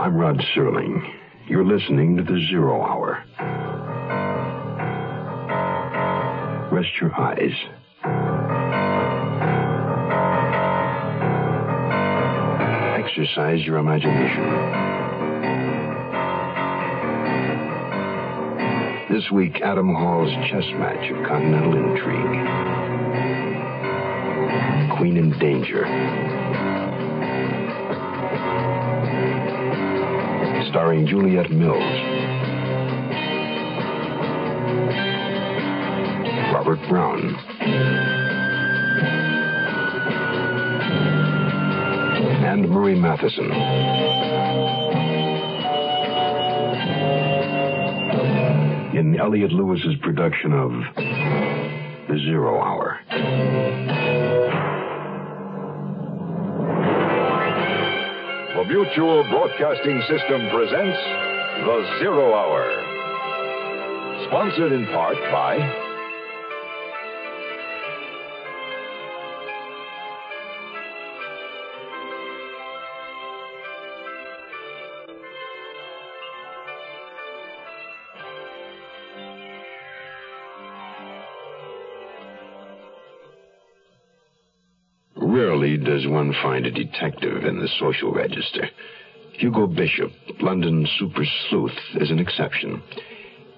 I'm Rod Serling. You're listening to the Zero Hour. Rest your eyes. Exercise your imagination. This week, Adam Hall's chess match of continental intrigue. Queen in Danger. Starring Juliet Mills. Robert Brown. And Murray Matheson. In Elliot Lewis's production of The Zero Hour. The Mutual Broadcasting System presents The Zero Hour. Sponsored in part by does one find a detective in the social register. Hugo Bishop, London super sleuth, is an exception.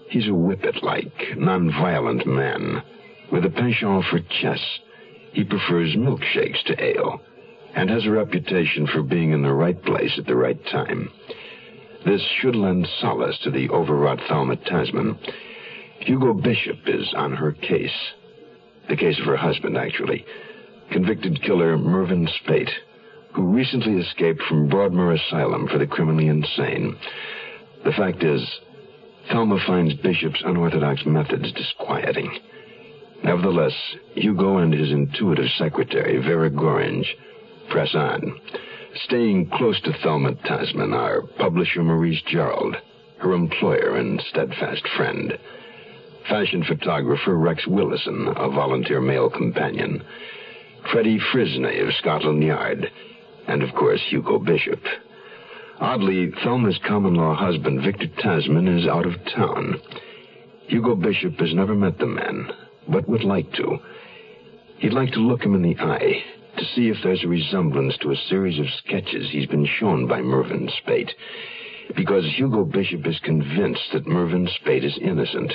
He's a whippet-like, non-violent man. With a penchant for chess, he prefers milkshakes to ale, and has a reputation for being in the right place at the right time. This should lend solace to the overwrought Thelma Tasman. Hugo Bishop is on her case. The case of her husband, actually convicted killer Mervyn Spate, who recently escaped from Broadmoor Asylum for the criminally insane. The fact is, Thelma finds Bishop's unorthodox methods disquieting. Nevertheless, Hugo and his intuitive secretary, Vera Gorringe, press on. Staying close to Thelma Tasman are publisher Maurice Gerald, her employer and steadfast friend, fashion photographer Rex Willison, a volunteer male companion, Freddie Frisney of Scotland Yard, and of course Hugo Bishop. Oddly, Thelma's common law husband, Victor Tasman, is out of town. Hugo Bishop has never met the man, but would like to. He'd like to look him in the eye to see if there's a resemblance to a series of sketches he's been shown by Mervyn Spate. Because Hugo Bishop is convinced that Mervyn Spate is innocent,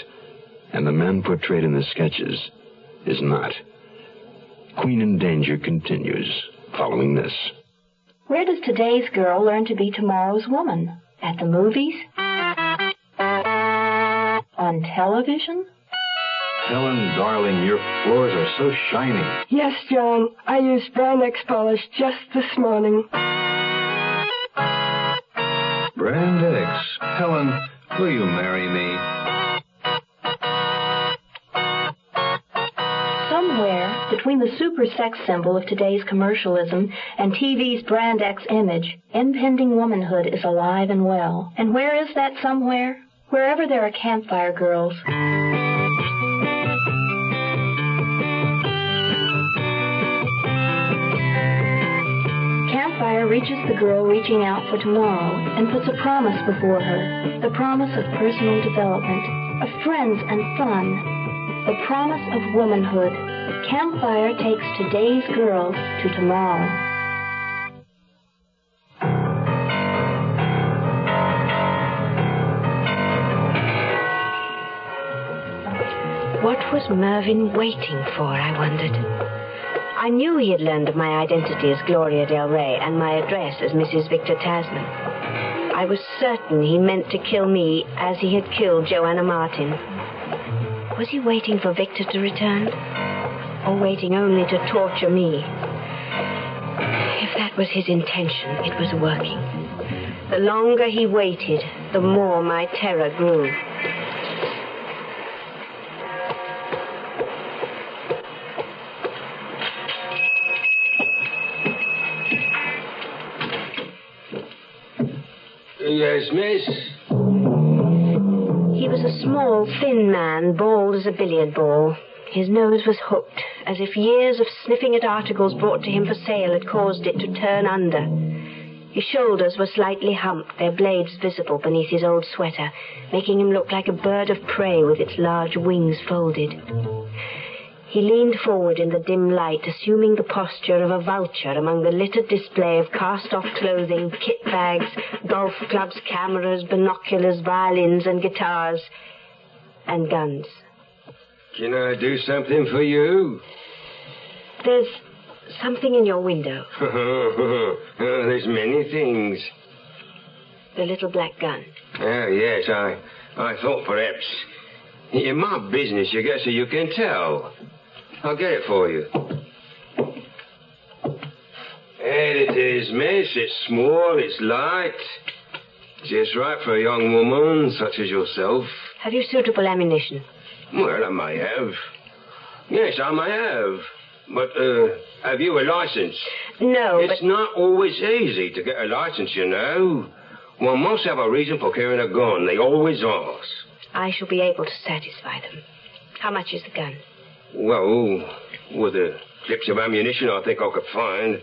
and the man portrayed in the sketches is not. Queen in Danger continues following this. Where does today's girl learn to be tomorrow's woman? At the movies? On television? Helen, darling, your floors are so shiny. Yes, John. I used Brand X polish just this morning. Brand X. Helen, will you marry me? Between the super sex symbol of today's commercialism and TV's Brand X image, impending womanhood is alive and well. And where is that somewhere? Wherever there are campfire girls. Campfire reaches the girl reaching out for tomorrow and puts a promise before her. The promise of personal development, of friends and fun, the promise of womanhood. Campfire takes today's girl to tomorrow. What was Mervyn waiting for, I wondered. I knew he had learned of my identity as Gloria Del Rey and my address as Mrs. Victor Tasman. I was certain he meant to kill me as he had killed Joanna Martin. Was he waiting for Victor to return? Or waiting only to torture me? If that was his intention, it was working. The longer he waited, the more my terror grew. Yes, miss? He was a small, thin man, bald as a billiard ball. His nose was hooked, as if years of sniffing at articles brought to him for sale had caused it to turn under. His shoulders were slightly humped, their blades visible beneath his old sweater, making him look like a bird of prey with its large wings folded. He leaned forward in the dim light, assuming the posture of a vulture among the littered display of cast-off clothing, kit bags, golf clubs, cameras, binoculars, violins, and guitars, and guns. Can I do something for you? There's something in your window. oh, there's many things. The little black gun. Ah, yes, I, I thought perhaps. In my business, you guess so you can tell. I'll get it for you. And it is, miss. It's small, it's light. Just right for a young woman such as yourself. Have you suitable ammunition? Well, I may have. Yes, I may have. But, uh, have you a license? No, It's but not always easy to get a license, you know. One must have a reason for carrying a gun. They always ask. I shall be able to satisfy them. How much is the gun? Well, with the clips of ammunition I think I could find,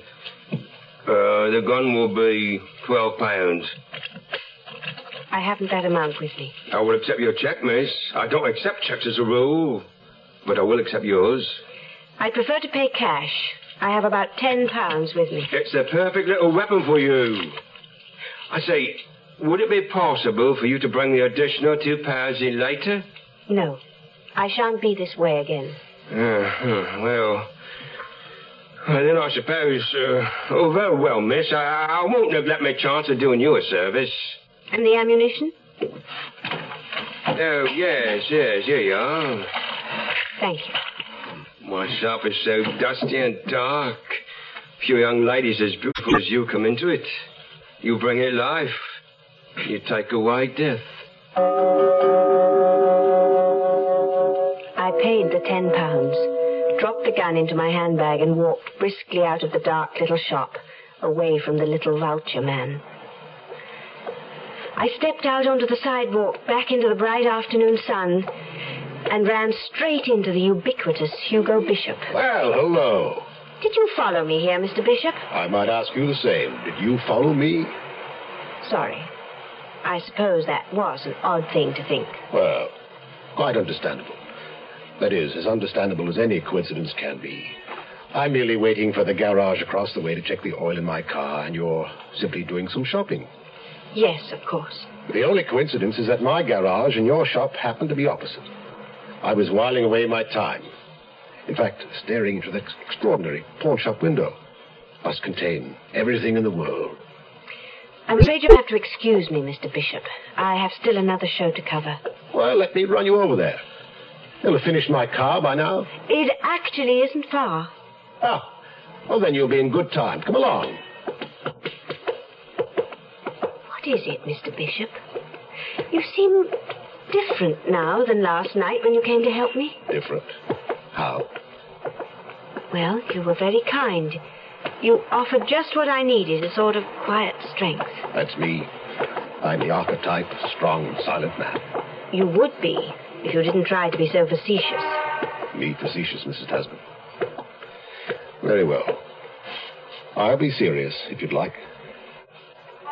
uh, the gun will be twelve pounds. I haven't that amount with me. I will accept your check, miss. I don't accept checks as a rule, but I will accept yours. I prefer to pay cash. I have about ten pounds with me. It's the perfect little weapon for you. I say, would it be possible for you to bring the additional two pounds in later? No, I shan't be this way again. Uh, well, well, then I suppose, uh, oh, very well, miss. I, I won't neglect my chance of doing you a service. And the ammunition? Oh, yes, yes, here you are. Thank you. My shop is so dusty and dark. Few young ladies as beautiful as you come into it. You bring it life. You take away death. I paid the ten pounds, dropped the gun into my handbag, and walked briskly out of the dark little shop, away from the little vulture man. I stepped out onto the sidewalk, back into the bright afternoon sun, and ran straight into the ubiquitous Hugo Bishop. Well, hello. Did you follow me here, Mr. Bishop? I might ask you the same. Did you follow me? Sorry. I suppose that was an odd thing to think. Well, quite understandable. That is, as understandable as any coincidence can be. I'm merely waiting for the garage across the way to check the oil in my car, and you're simply doing some shopping. Yes, of course. The only coincidence is that my garage and your shop happen to be opposite. I was whiling away my time. In fact, staring into that extraordinary pawn shop window. Must contain everything in the world. I'm afraid you'll have to excuse me, Mr. Bishop. I have still another show to cover. Well, let me run you over there. You'll have finished my car by now. It actually isn't far. Ah, well, then you'll be in good time. Come along. What is it, Mr. Bishop? You seem different now than last night when you came to help me. Different. How? Well, you were very kind. You offered just what I needed, a sort of quiet strength. That's me. I'm the archetype of strong silent man. You would be if you didn't try to be so facetious. Me facetious, Mrs. Tasman. Very well. I'll be serious, if you'd like.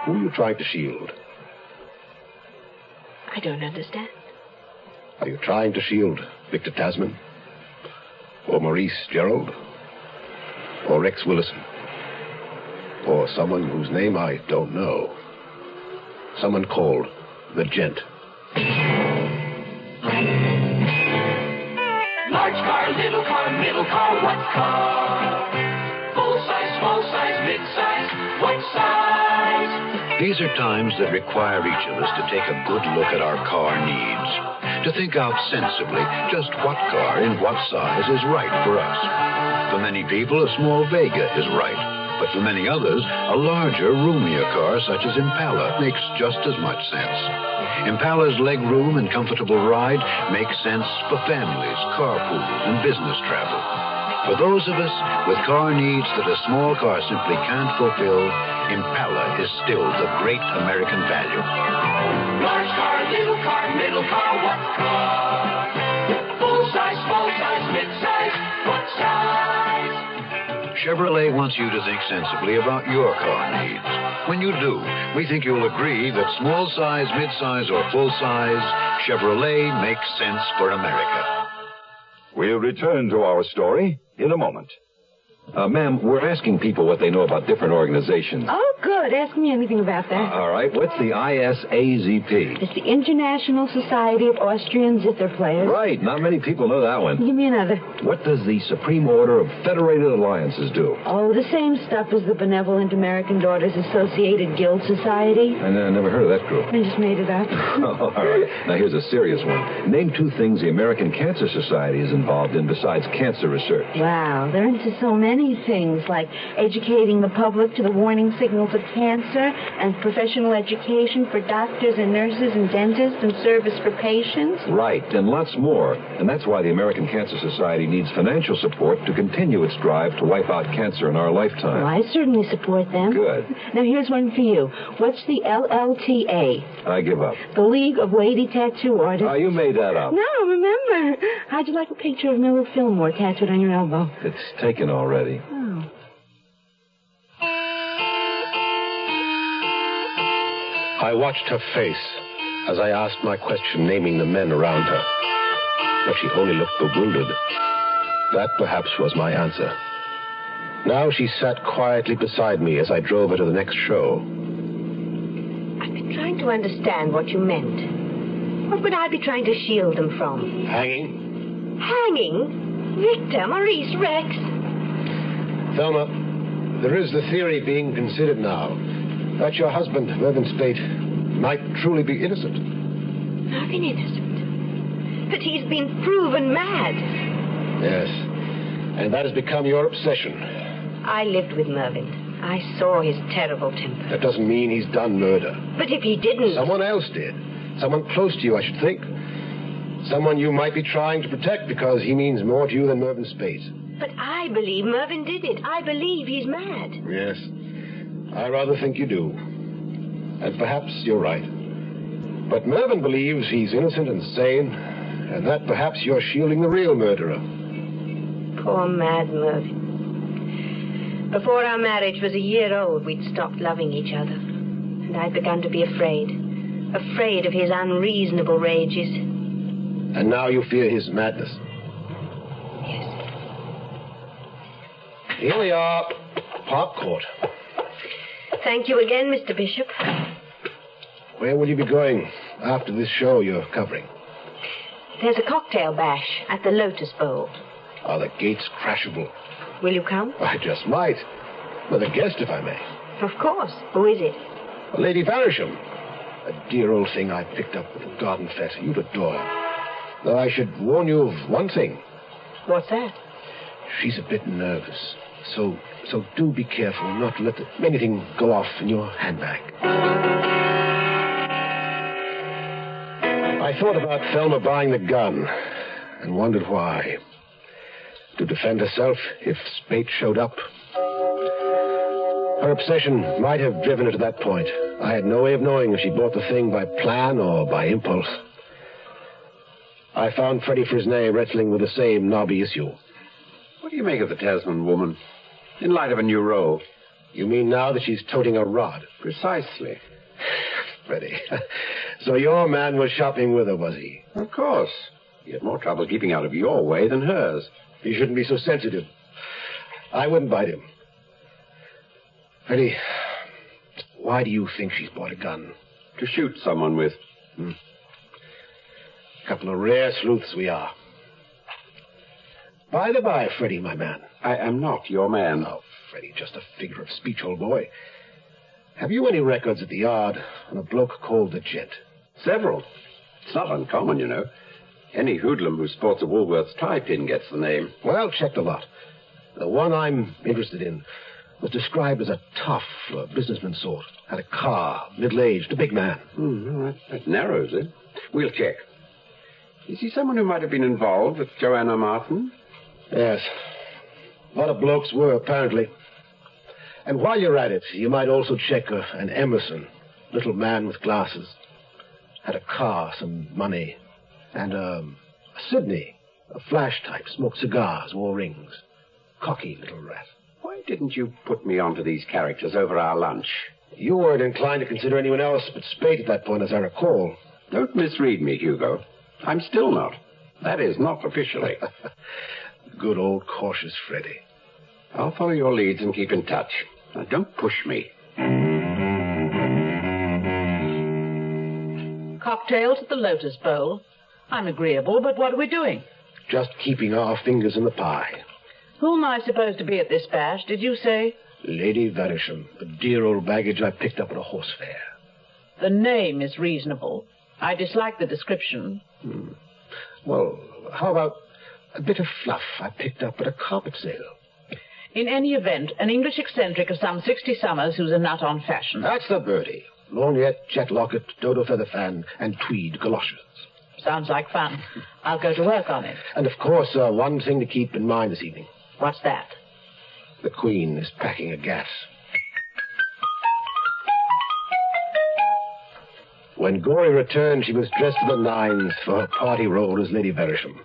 Who are you trying to shield? I don't understand. Are you trying to shield Victor Tasman? Or Maurice Gerald? Or Rex Willison? Or someone whose name I don't know? Someone called the Gent. Large car, little car, middle car, what car? These are times that require each of us to take a good look at our car needs, to think out sensibly just what car in what size is right for us. For many people, a small Vega is right, but for many others, a larger, roomier car such as Impala makes just as much sense. Impala's leg room and comfortable ride make sense for families, carpools, and business travel. For those of us with car needs that a small car simply can't fulfill, Impala is still the great American value. Large car, little car, middle car, what car? Full size, small size, mid size, what size? Chevrolet wants you to think sensibly about your car needs. When you do, we think you'll agree that small size, mid size, or full size, Chevrolet makes sense for America. We'll return to our story in a moment. Uh, ma'am, we're asking people what they know about different organizations. Oh, good. Ask me anything about that. All right, what's the ISAZP? It's the International Society of Austrian Zither Players. Right, not many people know that one. Give me another. What does the Supreme Order of Federated Alliances do? Oh, the same stuff as the Benevolent American Daughters Associated Guild Society. I never heard of that group. I just made it up. All right, now here's a serious one. Name two things the American Cancer Society is involved in besides cancer research. Wow, they're into so many things like educating the public to the warning signals of cancer and professional education for doctors and nurses and dentists and service for patients. Right, and lots more. And that's why the American Cancer Society needs financial support to continue its drive to wipe out cancer in our Well, lifetime. I certainly support them. Good. Now, here's one for you. What's the LLTA? I give up. The League of Lady Tattoo Artists. Oh, you made that up. No, remember. How'd you like a picture of Millard Fillmore tattooed on your elbow? It's taken already. Oh. I watched her face as I asked my question, naming the men around her. But she only looked bewildered. That perhaps was my answer. Now she sat quietly beside me as I drove her to the next show. I've been trying to understand what you meant. What would I be trying to shield them from? Hanging? Hanging? Victor, Maurice, Rex. Thelma, there is the theory being considered now that your husband, Mervyn Spate, might truly be innocent. Nothing innocent. But he's been proven mad. Yes. And that has become your obsession. I lived with Mervyn. I saw his terrible temper. That doesn't mean he's done murder. But if he didn't. Someone else did. Someone close to you, I should think. Someone you might be trying to protect because he means more to you than Mervyn Spate. But I believe Mervyn did it. I believe he's mad. Yes. I rather think you do. And perhaps you're right. But Mervyn believes he's innocent and sane, and that perhaps you're shielding the real murderer. Poor mad Mervyn. Before our marriage was a year old, we'd stopped loving each other. And I'd begun to be afraid. Afraid of his unreasonable rages. And now you fear his madness. Here we are, Park Court. Thank you again, Mr. Bishop. Where will you be going after this show you're covering? There's a cocktail bash at the Lotus Bowl. Are the gates crashable? Will you come? I just might. With a guest, if I may. Of course. Who is it? Lady Faversham. A dear old thing I picked up at the garden fete. You'd adore her. Though I should warn you of one thing. What's that? She's a bit nervous. So so do be careful not to let the, anything go off in your handbag. I thought about Thelma buying the gun and wondered why. To defend herself if Spate showed up. Her obsession might have driven her to that point. I had no way of knowing if she bought the thing by plan or by impulse. I found Freddie Frisnay wrestling with the same knobby issue. What do you make of the Tasman woman? In light of a new role. You mean now that she's toting a rod? Precisely. Freddie. so your man was shopping with her, was he? Of course. He had more trouble keeping out of your way than hers. You shouldn't be so sensitive. I wouldn't bite him. Freddie, why do you think she's bought a gun? To shoot someone with. Hmm. Couple of rare sleuths we are. By the by, Freddie, my man. I am not your man. Oh, Freddie, just a figure of speech, old boy. Have you any records at the yard on a bloke called the Gent? Several. It's not uncommon, you know. Any hoodlum who sports a Woolworths tie pin gets the name. Well, checked a lot. The one I'm interested in was described as a tough uh, businessman sort. Had a car, middle-aged, a big man. Hmm, that, that narrows it. We'll check. Is he someone who might have been involved with Joanna Martin? Yes. A lot of blokes were, apparently. And while you're at it, you might also check uh, an Emerson, little man with glasses. Had a car, some money, and um, a Sydney, a flash type, smoked cigars, wore rings. Cocky little rat. Why didn't you put me onto these characters over our lunch? You weren't inclined to consider anyone else but Spate at that point, as I recall. Don't misread me, Hugo. I'm still not. That is, not officially. Good old cautious Freddy. I'll follow your leads and keep in touch. Now, don't push me. Cocktails at the Lotus Bowl. I'm agreeable, but what are we doing? Just keeping our fingers in the pie. Who am I supposed to be at this bash, did you say? Lady Verisham, the dear old baggage I picked up at a horse fair. The name is reasonable. I dislike the description. Hmm. Well, how about a bit of fluff I picked up at a carpet sale? In any event, an English eccentric of some 60 summers who's a nut on fashion. That's the birdie. Lorgnette, jet locket, dodo feather fan, and tweed galoshes. Sounds like fun. I'll go to work on it. And of course, uh, one thing to keep in mind this evening. What's that? The Queen is packing a gas. When Gory returned, she was dressed to the nines for her party role as Lady Verisham.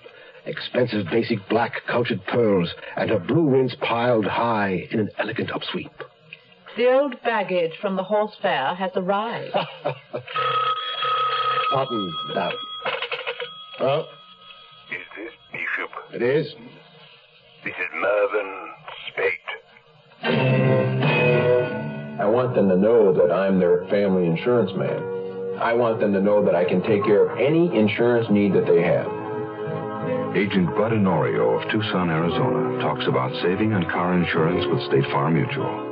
Expensive basic black cultured pearls and her blue rinse piled high in an elegant upsweep. The old baggage from the horse fair has arrived. Cotton, madame. Oh? Is this Bishop? It is. This is Mervyn Spate. I want them to know that I'm their family insurance man. I want them to know that I can take care of any insurance need that they have. Agent Bud Honorio of Tucson, Arizona, talks about saving on car insurance with State Farm Mutual.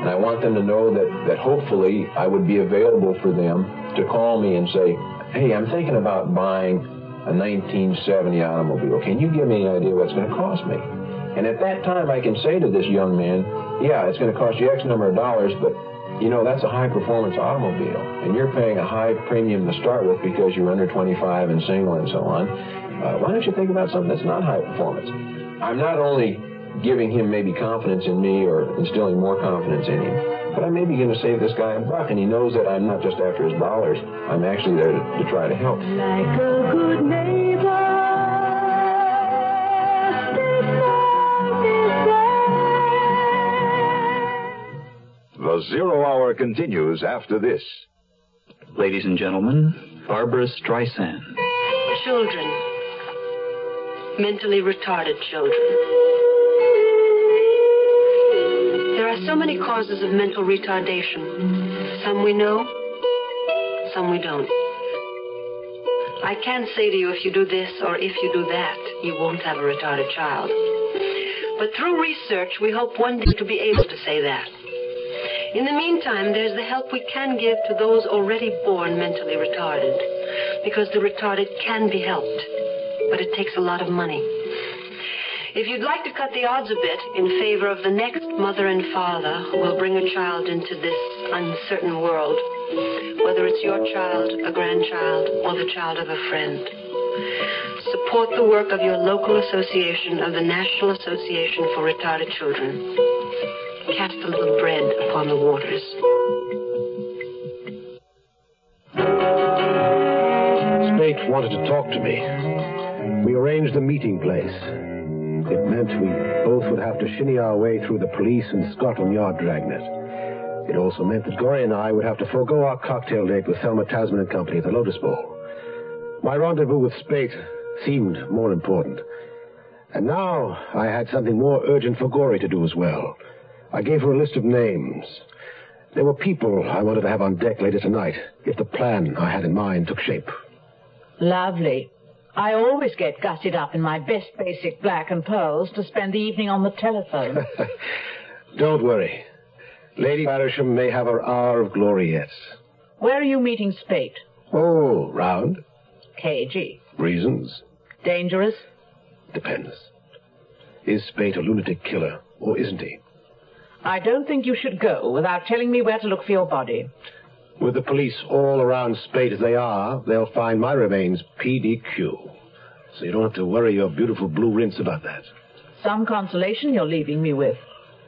And I want them to know that, that hopefully I would be available for them to call me and say, hey, I'm thinking about buying a 1970 automobile. Can you give me an idea what it's going to cost me? And at that time, I can say to this young man, yeah, it's going to cost you X number of dollars, but you know, that's a high performance automobile. And you're paying a high premium to start with because you're under 25 and single and so on. Uh, why don't you think about something that's not high performance? I'm not only giving him maybe confidence in me or instilling more confidence in him, but I may be going to save this guy a buck, and he knows that I'm not just after his dollars. I'm actually there to, to try to help. Like Hour continues after this. Ladies and gentlemen, Barbra Streisand. Children. Mentally retarded children. There are so many causes of mental retardation. Some we know, some we don't. I can't say to you if you do this or if you do that, you won't have a retarded child. But through research, we hope one day to be able to say that. In the meantime, there's the help we can give to those already born mentally retarded. Because the retarded can be helped, but it takes a lot of money. If you'd like to cut the odds a bit in favor of the next mother and father who will bring a child into this uncertain world, whether it's your child, a grandchild, or the child of a friend, support the work of your local association of the National Association for Retarded Children. Cast a little bread upon the waters. Spate wanted to talk to me. We arranged a meeting place. It meant we both would have to shinny our way through the police and Scotland Yard dragnet. It also meant that Gory and I would have to forego our cocktail date with Thelma Tasman and Company at the Lotus Bowl. My rendezvous with Spate seemed more important. And now I had something more urgent for Gory to do as well. I gave her a list of names. There were people I wanted to have on deck later tonight, if the plan I had in mind took shape. Lovely. I always get gussied up in my best basic black and pearls to spend the evening on the telephone. Don't worry. Lady Barisham may have her hour of glory yet. Where are you meeting Spate? Oh, round. KG. Reasons? Dangerous? Depends. Is Spate a lunatic killer, or isn't he? I don't think you should go without telling me where to look for your body. With the police all around Spate as they are, they'll find my remains PDQ. So you don't have to worry your beautiful blue rinse about that. Some consolation you're leaving me with.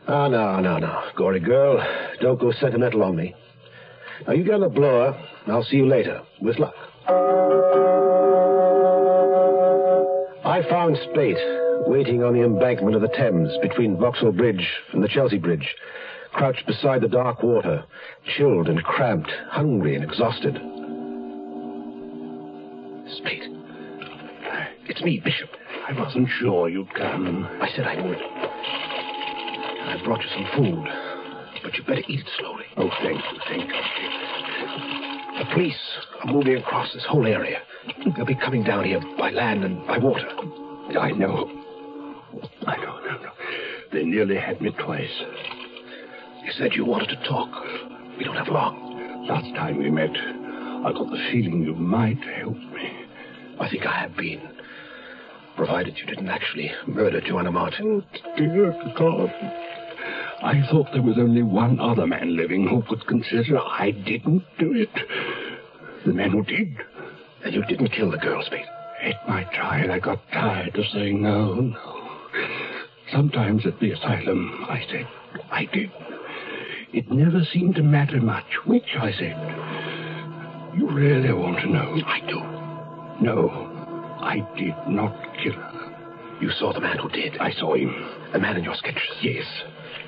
Ah, no, no, no. Gory girl, don't go sentimental on me. Now, you get on the blower, and I'll see you later. With luck. I found Spate waiting on the embankment of the Thames between Vauxhall Bridge and the Chelsea Bridge, crouched beside the dark water, chilled and cramped, hungry and exhausted. Spate. It's me, Bishop. I wasn't sure you'd come. I said I would. I brought you some food, but you'd better eat it slowly. Oh, thank you, thank you. The police are moving across this whole area. They'll be coming down here by land and by water. I know. They nearly had me twice. You said you wanted to talk. We don't have long. Last time we met, I got the feeling you might help me. I think I have been. Provided you didn't actually murder Joanna Martin. Oh, dear God. I thought there was only one other man living who could consider I didn't do it. The man who did. And you didn't kill the girl, Spate? At my trial, I got tired of saying no, no. Sometimes at the asylum, I said I did. It never seemed to matter much which I said. You really want to know? I do. No, I did not kill her. You saw the man who did? I saw him. The man in your sketches? Yes.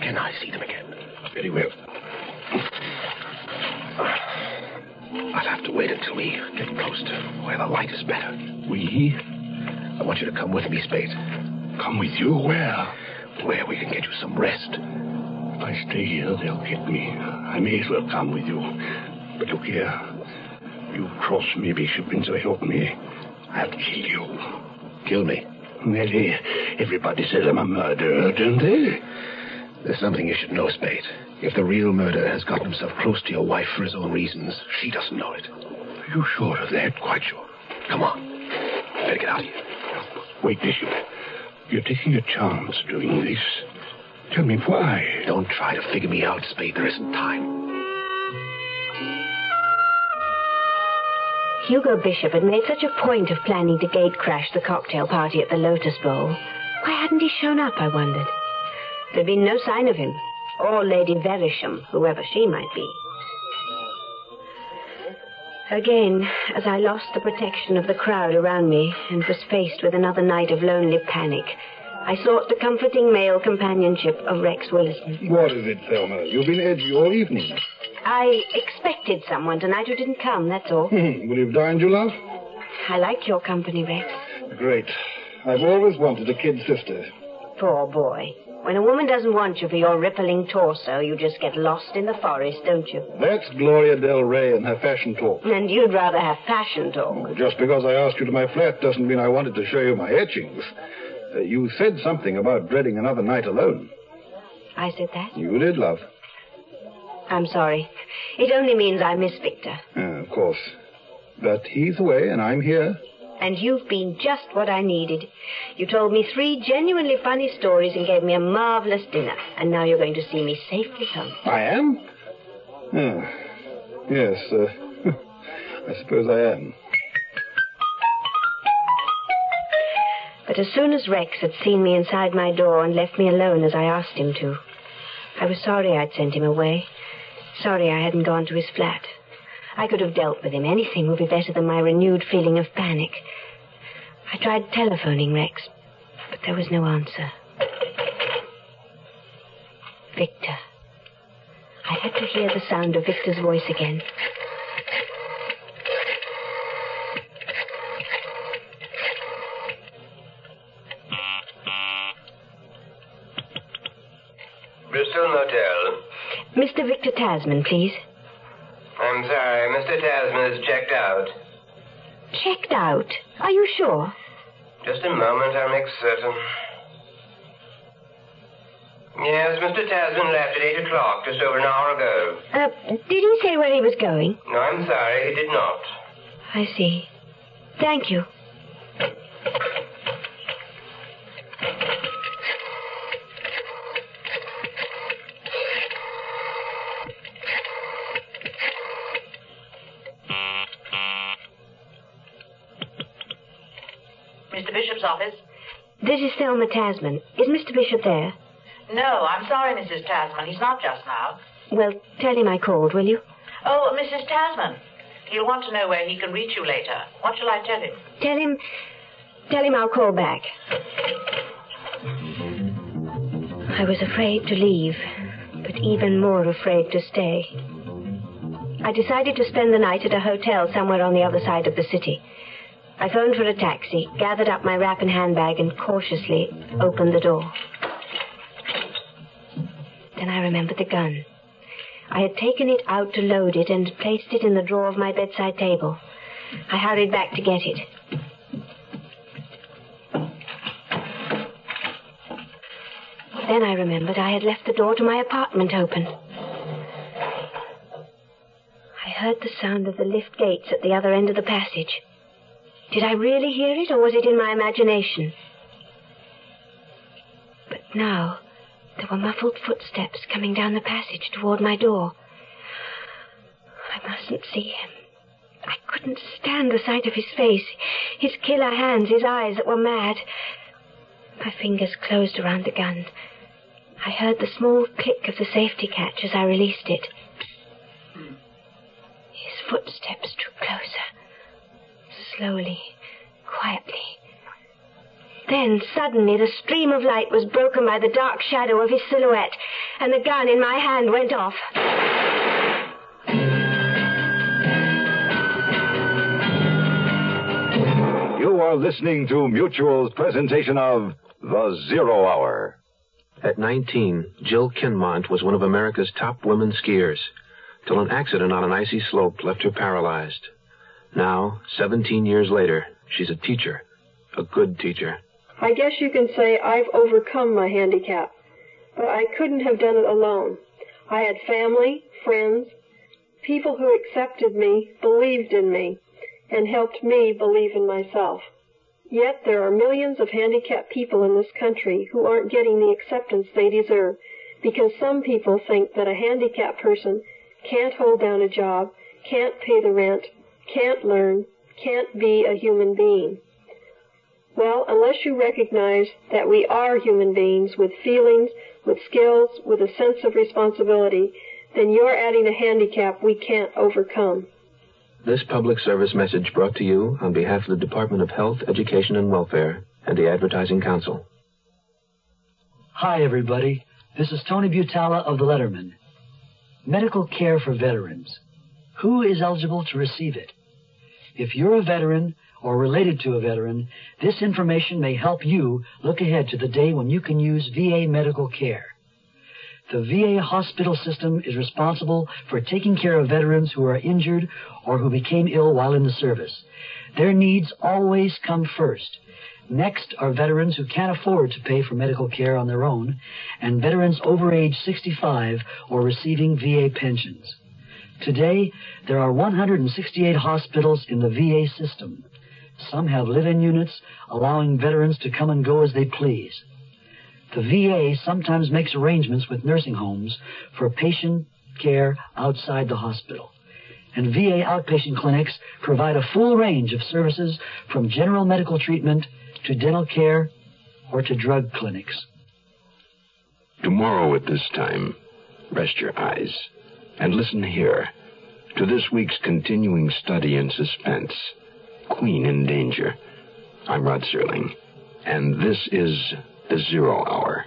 Can I see them again? Very well. I'll have to wait until we get close to where the light is better. We? I want you to come with me, Spate. Come with you? Where? Where we can get you some rest. If I stay here, they'll get me. I may as well come with you. But look here. You cross me, Bishop, and so help me. I'll kill you. Kill me? Well, eh, everybody says I'm a murderer, don't they? There's something you should know, Spate. If the real murderer has gotten himself close to your wife for his own reasons, she doesn't know it. Are you sure of that? Quite sure. Come on. Better get out of here. Wait, Bishop. You're taking a chance doing this. Tell me why. Don't try to figure me out, Spate. There isn't time. Hugo Bishop had made such a point of planning to gate crash the cocktail party at the Lotus Bowl. Why hadn't he shown up, I wondered? There'd been no sign of him, or Lady Verisham, whoever she might be. Again, as I lost the protection of the crowd around me and was faced with another night of lonely panic, I sought the comforting male companionship of Rex Willison. What is it, Thelma? You've been edgy all evening. I expected someone tonight who didn't come, that's all. Hmm, Will you've dined, you love? I like your company, Rex. Great. I've always wanted a kid sister. Poor boy. When a woman doesn't want you for your rippling torso, you just get lost in the forest, don't you? That's Gloria Del Rey and her fashion talk. And you'd rather have fashion talk. Just because I asked you to my flat doesn't mean I wanted to show you my etchings. Uh, you said something about dreading another night alone. I said that? You did, love. I'm sorry. It only means I miss Victor. Yeah, of course. But he's away and I'm here. And you've been just what I needed. You told me three genuinely funny stories and gave me a marvelous dinner. And now you're going to see me safely home. I am? Ah, yes, uh, I suppose I am. But as soon as Rex had seen me inside my door and left me alone as I asked him to, I was sorry I'd sent him away. Sorry I hadn't gone to his flat. I could have dealt with him. Anything would be better than my renewed feeling of panic. I tried telephoning Rex, but there was no answer. Victor. I had to hear the sound of Victor's voice again. Bristol Motel. Mr. Victor Tasman, please. Mr. Tasman is checked out. Checked out? Are you sure? Just a moment, I'll make certain. Yes, Mr. Tasman left at 8 o'clock, just over an hour ago. Uh, did he say where he was going? No, I'm sorry, he did not. I see. Thank you. This is Thelma Tasman. Is Mr. Bishop there? No, I'm sorry, Mrs. Tasman. He's not just now. Well, tell him I called, will you? Oh, Mrs. Tasman. He'll want to know where he can reach you later. What shall I tell him? Tell him. Tell him I'll call back. I was afraid to leave, but even more afraid to stay. I decided to spend the night at a hotel somewhere on the other side of the city. I phoned for a taxi, gathered up my wrap and handbag, and cautiously opened the door. Then I remembered the gun. I had taken it out to load it and placed it in the drawer of my bedside table. I hurried back to get it. Then I remembered I had left the door to my apartment open. I heard the sound of the lift gates at the other end of the passage. Did I really hear it, or was it in my imagination? But now, there were muffled footsteps coming down the passage toward my door. I mustn't see him. I couldn't stand the sight of his face, his killer hands, his eyes that were mad. My fingers closed around the gun. I heard the small click of the safety catch as I released it. His footsteps drew closer. Slowly, quietly. Then, suddenly, the stream of light was broken by the dark shadow of his silhouette, and the gun in my hand went off. You are listening to Mutual's presentation of The Zero Hour. At 19, Jill Kinmont was one of America's top women skiers, till an accident on an icy slope left her paralyzed. Now, 17 years later, she's a teacher, a good teacher. I guess you can say I've overcome my handicap, but I couldn't have done it alone. I had family, friends, people who accepted me, believed in me, and helped me believe in myself. Yet there are millions of handicapped people in this country who aren't getting the acceptance they deserve because some people think that a handicapped person can't hold down a job, can't pay the rent, can't learn, can't be a human being. Well, unless you recognize that we are human beings with feelings, with skills, with a sense of responsibility, then you're adding a handicap we can't overcome. This public service message brought to you on behalf of the Department of Health, Education, and Welfare and the Advertising Council. Hi, everybody. This is Tony Butala of the Lettermen. Medical care for veterans. Who is eligible to receive it? If you're a veteran or related to a veteran, this information may help you look ahead to the day when you can use VA medical care. The VA hospital system is responsible for taking care of veterans who are injured or who became ill while in the service. Their needs always come first. Next are veterans who can't afford to pay for medical care on their own, and veterans over age 65 or receiving VA pensions. Today, there are 168 hospitals in the VA system. Some have live-in units, allowing veterans to come and go as they please. The VA sometimes makes arrangements with nursing homes for patient care outside the hospital. And VA outpatient clinics provide a full range of services from general medical treatment to dental care or to drug clinics. Tomorrow at this time, rest your eyes and listen here to this week's continuing study in suspense Queen in Danger. I'm Rod Serling, and this is The Zero Hour.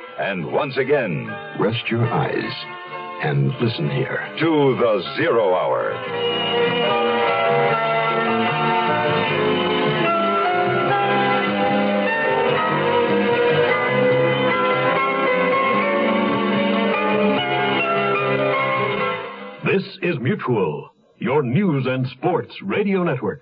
and once again, Rest your eyes and listen here. to the Zero Hour. This is Mutual, your news and sports radio network.